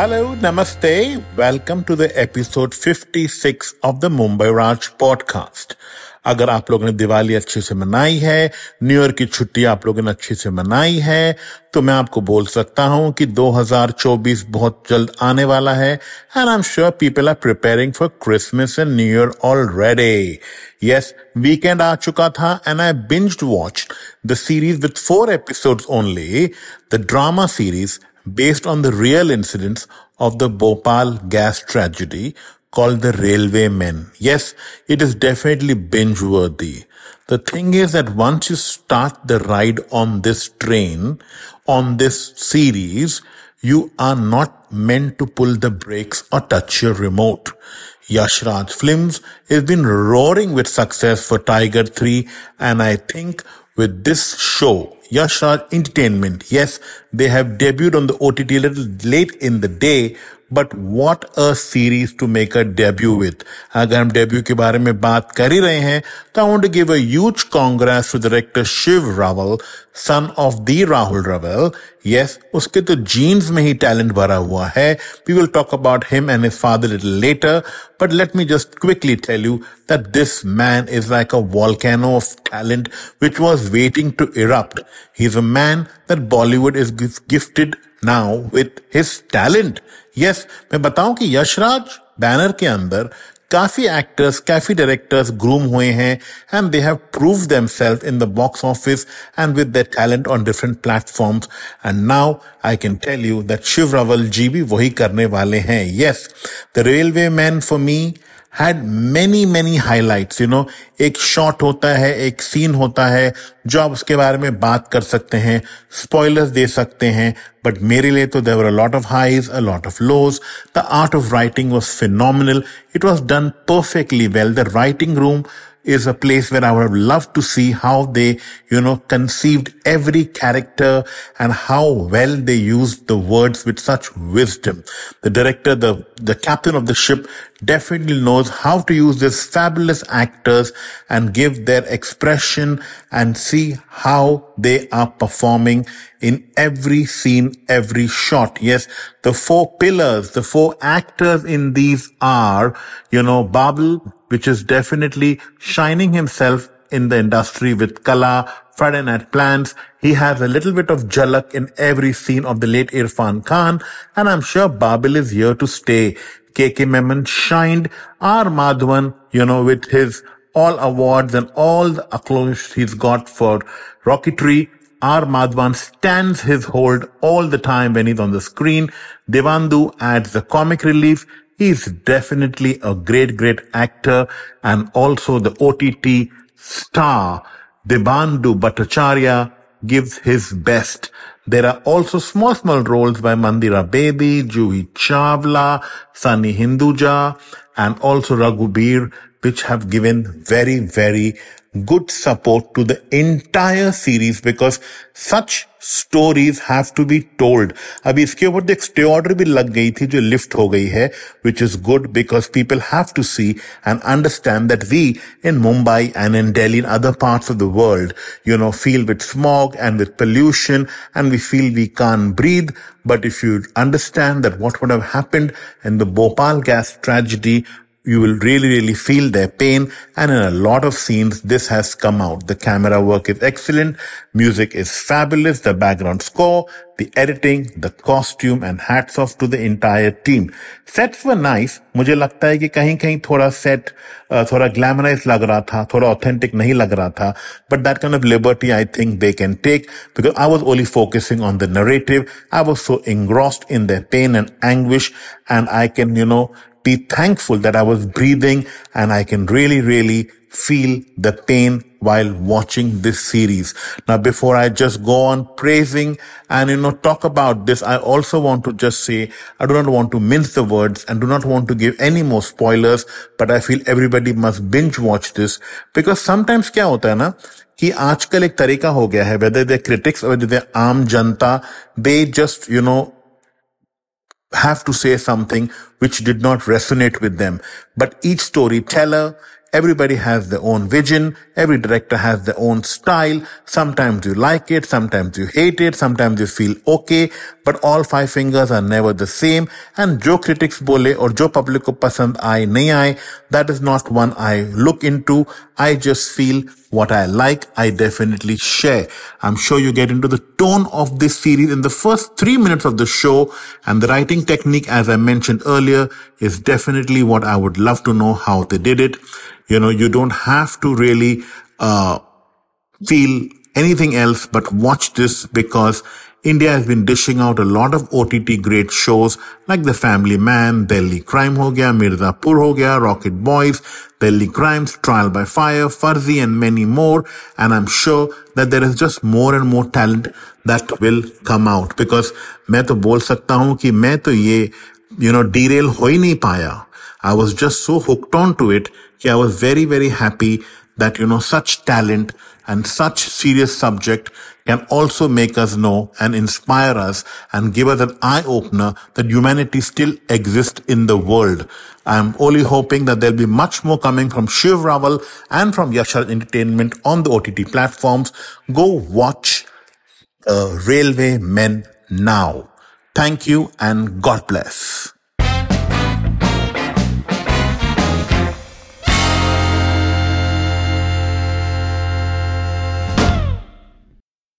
Hello, namaste. Welcome to the episode 56 of the Mumbai Raj podcast. अगर आप लोगों ने दिवाली अच्छे से मनाई है न्यू ईयर की छुट्टी आप लोगों ने अच्छे से मनाई है तो मैं आपको बोल सकता हूँ कि 2024 बहुत जल्द आने वाला है and I am sure people are preparing for Christmas and new year already yes weekend आ चुका था and I binge watch the series with four episode only the drama series based on the real incidents of the Bhopal gas tragedy called The Railway Men. Yes, it is definitely binge worthy. The thing is that once you start the ride on this train, on this series, you are not meant to pull the brakes or touch your remote. Yash Raj Films has been roaring with success for Tiger 3 and I think with this show, Yashraj Entertainment. Yes, they have debuted on the OTT a little late in the day, but what a series to make a debut with. Agar debut ke baare mein baat I want to give a huge congrats to director Shiv Rawail, son of the Rahul Rawail. Yes, uske to genes mein hi talent bara hua hai. We will talk about him and his father a little later, but let me just quickly tell you that this man is like a volcano of talent which was waiting to erupt. He's a man that Bollywood is gifted now with his talent. Yes मैं बताऊं कि Yashraj banner के अंदर काफी actors काफी directors groom हुए हैं and they have prove them self in the box office and with the talent on different platforms and now I can tell you that Shiv Rawal ji भी वही करने वाले हैं yes the railway man for me had many many highlights you know एक shot होता है एक scene होता है जो आप उसके बारे में बात कर सकते हैं स्पॉयलर्स दे सकते हैं बट मेरे लिए तो there were a lot of highs a lot of lows the art of writing was phenomenal it was done perfectly well the writing room is a place where I would have loved to see how they, you know, conceived every character and how well they used the words with such wisdom. The director, the, the captain of the ship definitely knows how to use these fabulous actors and give their expression and see how they are performing in every scene, every shot. Yes, the four pillars, the four actors in these are, you know, Babil, which is definitely shining himself in the industry with Kala, Friday Plans. He has a little bit of jalak in every scene of the late Irfan Khan, and I'm sure Babil is here to stay. KK Menon shined. R. Madhavan, you know, with his all awards and all the accolades he's got for Rocketry. R. Madhavan stands his hold all the time when he's on the screen. Devandu adds the comic relief. He's definitely a great, great actor and also the OTT star. Dibyendu Bhattacharya gives his best. There are also small, small roles by Mandira Bedi, Juhi Chawla, Sunny Hinduja, and also Raghubir, which have given very, very good support to the entire series because such stories have to be told. अभी इसके ऊपर तो एक stay order भी लग गई थी जो लिफ्ट हो गई है which is good because people have to see and understand that we in Mumbai and in Delhi and other parts of the world, you know, feel with smog and with pollution and we feel we can't breathe. But if you understand that what would have happened in the Bhopal gas tragedy you will really, really feel their pain. And in a lot of scenes, this has come out. The camera work is excellent. Music is fabulous. The background score, the editing, the costume and hats off to the entire team. Sets were nice. मुझे लगता है कि कहीं कहीं थोड़ा set थोड़ा glamorize लग रहा था थोड़ा ऑथेंटिक नहीं लग रहा था but that kind of liberty I think they can take because I was only focusing on the narrative I was so engrossed in their pain and anguish and I can, you know, be thankful that I was breathing and I can really, really feel the pain while watching this series. Now, before I just go on praising and, you know, talk about this, I also want to just say, I do not want to mince the words and do not want to give any more spoilers, but I feel everybody must binge watch this because sometimes क्या होता है ना कि आजकल एक तरीका हो गया है whether they're critics or whether they're आम जनता they just you know have to say something which did not resonate with them. But each storyteller, everybody has their own vision. Every director has their own style. Sometimes you like it. Sometimes you hate it. Sometimes you feel okay. But all five fingers are never the same. And Joe critics bole or Joe public ko pasand aaye nahi aaye, that is not one I look into. I just feel what I like, I definitely share. I'm sure you get into the tone of this series in the first three minutes of the show and the writing technique, as I mentioned earlier, is definitely what I would love to know how they did it. You know, you don't have to really, uh, feel anything else but watch this because India has been dishing out a lot of OTT great shows like The Family Man, Delhi Crime Ho Gaya, Mirzapur Ho Gaya, Rocket Boys, Delhi Crimes, Trial by Fire, Farzi and many more. And I'm sure that there is just more and more talent that will come out because मैं तो बोल सकता हूँ कि मैं तो ये you know derail हो ही नहीं पाया. I was just so hooked on to it कि I was very very happy that you know such talent and such serious subject can also make us know and inspire us and give us an eye opener that humanity still exists in the world. I'm only hoping that there'll be much more coming from Shiv Rawail and from Yashraj Entertainment on the OTT platforms. Go watch uh, Railway Men now. Thank you and God bless.